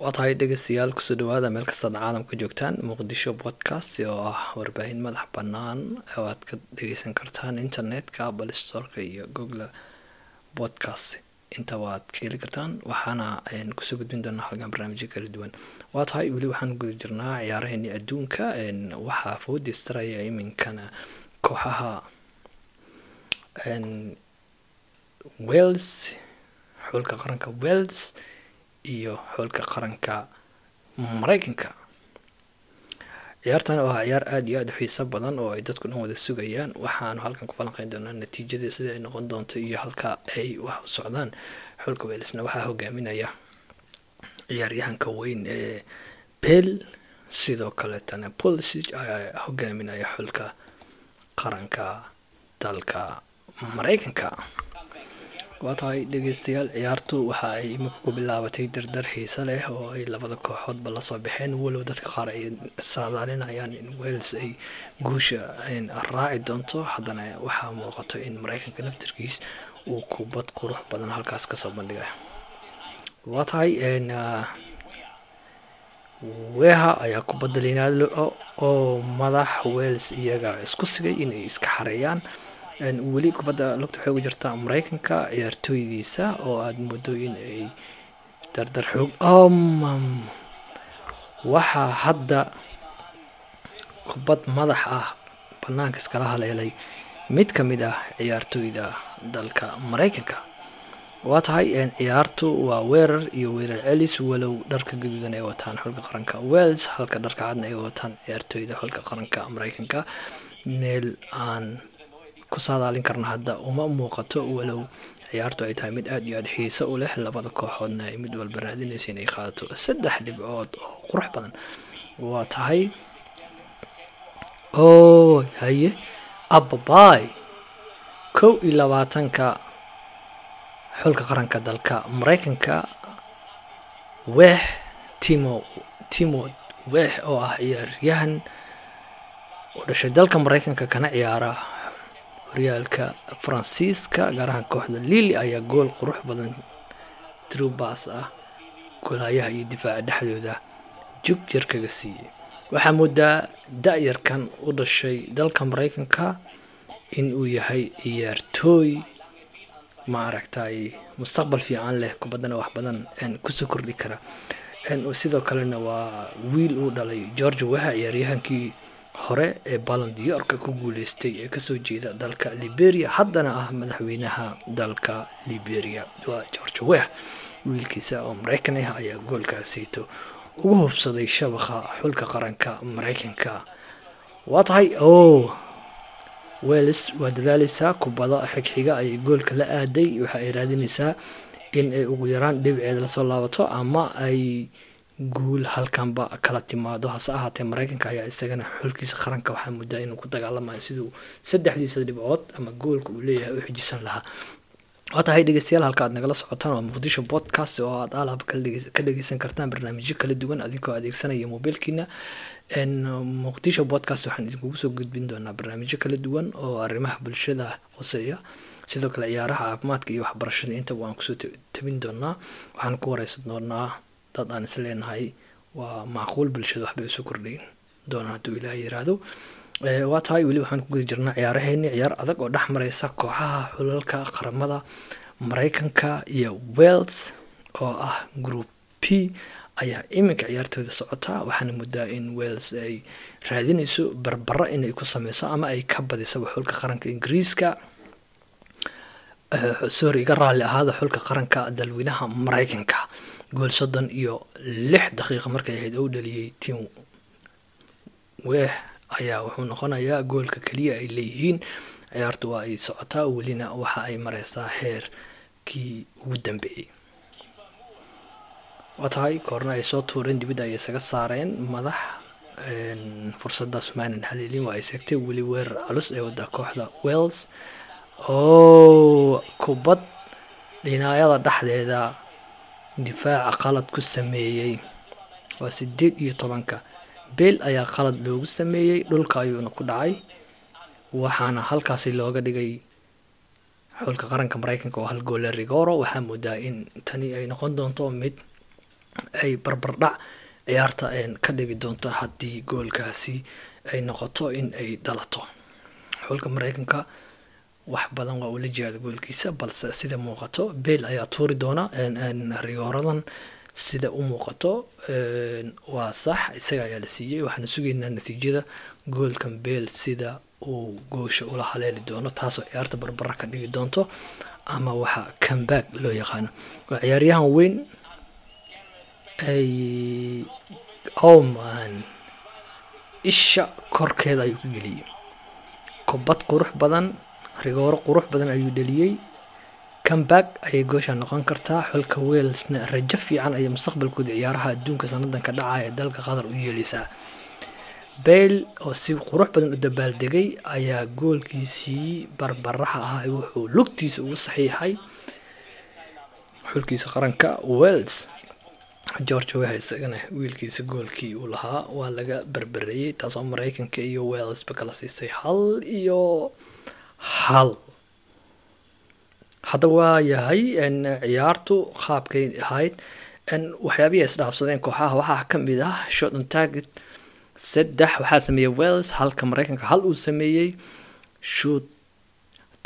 waa tahay dhegeystayaal ku soo dhawaada meel kastaad caalamka joogtaan muqdisho podcast oo ah warbaahin madax bannaan oo aad ka dhegeysan kartaan internetka apple storeka iyo google podcast. Intaba aad ka heli kartaan waxaana ku soo gudbin doonaa halkan barnaamijyo kala duwan. Waa tahay weli waxaan guda jirnaa ciyaaraheeni adduunka waxaa foodistaraya iminkana kooxaha wales xulka qaranka wales iyo xulka qaranka mareykanka ciyaartan waa ciyaar aada iyo aada u xiiso badan oo ay dadku dhan wada sugayaan waxaanu halkan ku falanqeyn doonaa natiijadii sida ay noqon doonto iyo halka ay wax u socdaan. Xulka welesna waxaa hogaaminaya ciyaaryahanka weyn ee bel sidoo kaleetana polsig ayaa hogaaminaya xulka qaranka dalka mareykanka waa tahay dhegeystayaal ciyaartu waxa ay iminka ku bilaabatay dardar xiise leh oo ay labada kooxoodba la soo baxeen. Walow dadka qaar ay saadaalinayaan in wales ay guusha raaci doonto. Haddana waxaa muuqato in mareykanka naftarkiis uu kubad qurux badan halkaas ka soo bandhigay. Waa tahay weha ayaa kubadda linaadlo oo madax wales iyaga isku sigay inay iska xareeyaan weli kubadda lugta waxay ugu jirtaa mareykanka ciyaartooydiisa oo aada moodo in ay dardar xoog waxaa hadda kubad madax ah banaanka iskala haleelay. Mid ka mid ah ciyaartooyda dalka mareykanka waa tahay ciyaartu waa weerar iyo weerar celis walow dharka gaduudan ay wataan xulka qaranka. Wales halka dharka cadna ay wataan ciyaartooyda xulka qaranka mareykanka meel aan ku saadaalin karna hadda. Uma muuqato walow. Ciyaartu ay tahay mid aada iyo aada xiise u leh labada kooxoodna ay mid walba raadinaysa inay qaadato saddex dhibcood oo qurux badan. Waa tahay o haye. Ababay kow iyo labaatanka xulka qaranka dalka mareykanka weex timo timo weex oo ah ciyaaryahan u dhashay dalka mareykanka kana ciyaara horyaalka faransiiska gaar ahaan kooxda lili ayaa gool qurux badan trubas ah golaayaha iyo difaaca dhexdooda jug yar kaga siiyey waxaa moodaa da-yarkan u dhashay dalka mareykanka in uu yahay ciyaartooy ma aragtay mustaqbal fiican leh kubaddana wax badan ku soo kordhi kara. Sidoo kalena waa wiil uu dhalay george weha ciyaaryahankii hore ee balandiyorka ku guuleystay ee ka soo jeeda dalka liberia haddana ah madaxweynaha dalka liberia waa george weh wiilkiisa oo mareykan ah ayaa goolkaasiito ugu hubsaday shabaqa xulka qaranka mareykanka waa tahay o welles waa dadaaleysaa kubada xigxiga ayay goolka la aaday. Waxa ay raadinaysaa in ay ugu yaraan dhibceed la soo laabato ama ay guul halkanba kala timaado. Hase ahaatee mareykanka ayaa isagana xulkiisa qaranka waxaa muddaa inuu ku dagaalamayo siduu saddexdiisa dhibcood ama goolka uu leeyahay u xujisan lahaa. Waa tahay dhegeystayaal halka aad nagala socotaan waa muqdisho podcast oo aad alaab ka dhegeysan kartaan barnaamijyo kala duwan adinkoo adeegsanaya mobiilkiina muqdisho podcast waxaan idinkugu soo gudbin doonaa barnaamijyo kala duwan oo arrimaha bulshada hoseeya sidoo kale ciyaaraha caafimaadka iyo waxbarashada intaba waan ku soo tabin doonaa. Waxaan ku wareysan doonaa dad aan is leenahay waa macquul bulshada waxbay isu kordhayn doona hadduu ilaah yiraahdo. Waa tahay weli waxaan ku guda jirnaa ciyaaraheeni ciyaar adag oo dhex mareysa kooxaha xulalka qaramada mareykanka iyo wales oo ah group p ayaa iminka ciyaartooda socota. Waxaana muddaa in wales ay raadinayso barbaro inay ku sameyso ama ay ka badisaba xulka qaranka ingiriiska. Sorry iga raalli ahaada xulka qaranka dalweynaha mareykanka gool soddon iyo lix daqiiqa markay ahayd oo u dhaliyey tim weeh ayaa wuxuu noqonayaa goolka keliya ay leeyihiin. Ciyaartu waa ay socotaa welina waxa ay mareysaa heerkii ugu dambeeyey waa tahay koorna ay soo tuureen dibadda ay isaga saareen madax fursadaas maanan haleelin waa ay seegtay weli weerar culus ee wadda kooxda wales. Oo kubad dhinaayada dhexdeeda difaaca qalad ku sameeyey. Waa sideed iyo tobanka. Beel ayaa qalad loogu sameeyey dhulka ayuuna ku dhacay. Waxaana halkaasi looga dhigay xulka qaranka mareykanka oo hal goole rigoro waxaa moodaa in tani ay noqon doonto mid ay barbardhac ciyaarta ka dhigi doonto haddii goolkaasi ay noqoto in ay dhalato. Xulka mareykanka wax badan waa ula jihaada goolkiisa balse sida muuqato bale ayaa tuuri doona rigooradan sida u muuqato waa sax isaga ayaa la siiyey waxaana sugaynaa natiijada goolkan bale sida uu goosha ula haleeli doono taasoo ciyaarta barbara ka dhigi doonto ama waxa comeback loo yaqaano. Waa ciyaaryahan weyn ay oman isha korkeeda ayuu ku geliyey kubad qurux badan rigooro qurux badan ayuu dheliyey comeback ayay goosha noqon kartaa xulka walesna rajo fiican ayay mustaqbalkooda ciyaaraha adduunka sanadan ka dhacaya ee dalka qatar u yeeleysaa bale oo si qurux badan u dabaaldegay ayaa goolkiisii barbaraha ah wuxuu lugtiisa ugu saxiixay. Xulkiisa qaranka wales george weha isagana wiilkiisa goolkii uu lahaa waa laga berbereeyey taasoo mareykanka iyo walesba kala siisay hal iyo hal. Hadda waa yahay ciyaartu qaabkay ahayd waxyaabihii isdhaafsadeen kooxaha. Waxaa ka mid ah shot on target saddex waxaa sameeyey wales halka mareykanka hal uu sameeyey. Shoot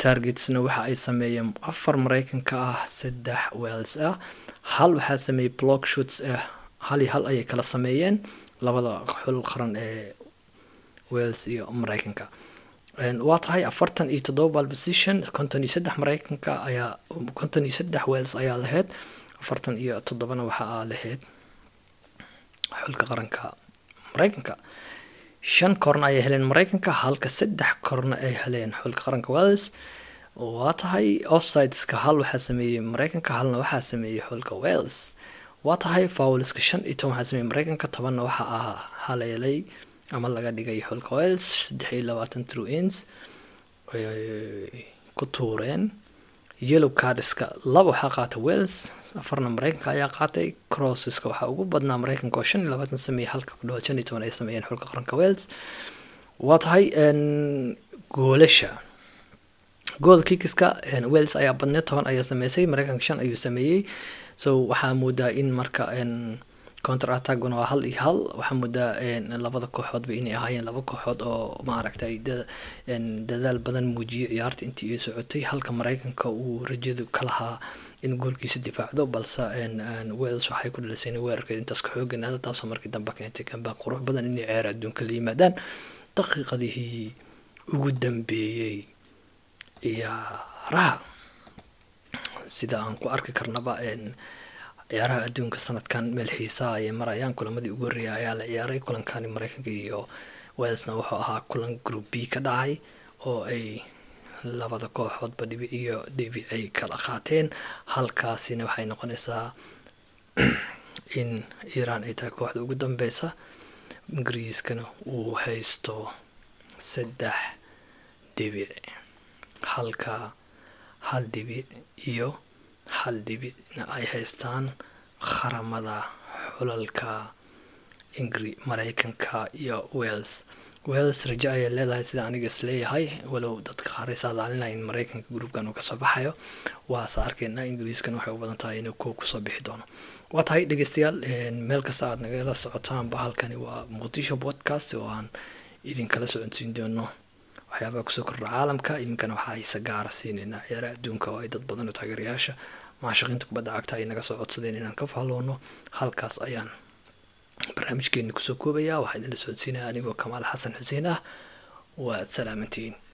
targetsna waxa ay sameeyeen afar mareykanka ah saddex wales ah. Hal waxaa sameeyey block shoots ah hal iyo hal ayay kala sameeyeen. Labada xul qaran ee wales iyo mareykanka waa tahay afartan iyo toddoba bal position konton iyo saddex mareykanka ayaa konton iyo saddex wales ayaa lahayd afartan iyo toddobana waxaa lahayd xulka qaranka mareykanka shan korna ayay heleen mareykanka halka saddex korna ay heleen xulka qaranka wales. Waa tahay offsideska hal waxaa sameeyey mareykanka halna waxaa sameeyey xulka wales. Waa tahay fowleska shan iyo toban waxaa sameeyey mareykanka tobanna waxa ah haleelay ama laga dhigay wales saddex iyo labaatan true ins ku tuureen. Yellow cardiska laba waxaa qaatay wales afarna mareykanka ayaa qaatay. Crosseska waxaa ugu badnaa mareykanka oo shan iyo labaatan sameeyey halka ku dhawaad shan iyo toban ay sameeyeen xulka qaranka wales waa tahay goolasha. Gool kikiska wales ayaa badneed toban ayaa sameysay mareykanka shan ayuu sameeyey. So waxaa moodaa in marka counter attackguna waa hal iyo hal. Waxaa moodaa labada kooxoodba inay ahaayeen. Laba kooxood oo maaragtay dadaal badan muujiyay ciyaarta intii ay socotay. Halka mareykanka uu rajadu ka lahaa in goolkiisa difaacdo balse wales waxay ku dhalisay in weerarkeed intaas ka xooganaada taasoo markii dambe keentay kambaan qurux badan inay ciyaar adduunka la yimaadaan. Daqiiqadihii ugu dambeeyey ciyaaraha. Sida aan ku arki karnaba ciyaaraha adduunka sanadkan meel xiisaa ayay marayaan kulamadii ugu horreeya ayaa la ciyaaray. Kulankani mareykanka iyo walesna wuxuu ahaa kulan group b ka dhacay oo ay labada kooxoodba dhibic iyo dhibic ay kala qaateen. Halkaasina waxay noqonaysaa in iiraan ay tahay kooxda ugu dambeysa. Ingiriiskana uu haysto saddex dhibic halka hal dhibic iyo hal dhibicna ay haystaan qaramada xulalka ingri mareykanka iyo wales. Wales rajo ayay leedahay sida aniga is leeyahay. Walow dadka qaar ay saadaalinaya in mareykanka gruubkan uu ka soo baxayo waase arkeynaa ingiriiskan waxay u badan tahay inuu koob ku soo bixi doono. Waa tahay dhegeystayaal meel kasta aad nagala socotaanba halkani waa muqdisho podcast oo aan idinkala soconsiin doono. Waxyaabaha ku soo kordha caalamka iminkana waxaa isa gaara siineynaa ciyaaraha adduunka oo ay dad badan oo taageerayaasha maashaqiinta kubadda cagta ay naga soo codsadeen inaan ka fahloono halkaas ayaan barnaamijkeeni ku soo koobaya waxaa idinla socodsiinaya anigoo kamaal xasan xuseen ah. Waad salaamantiin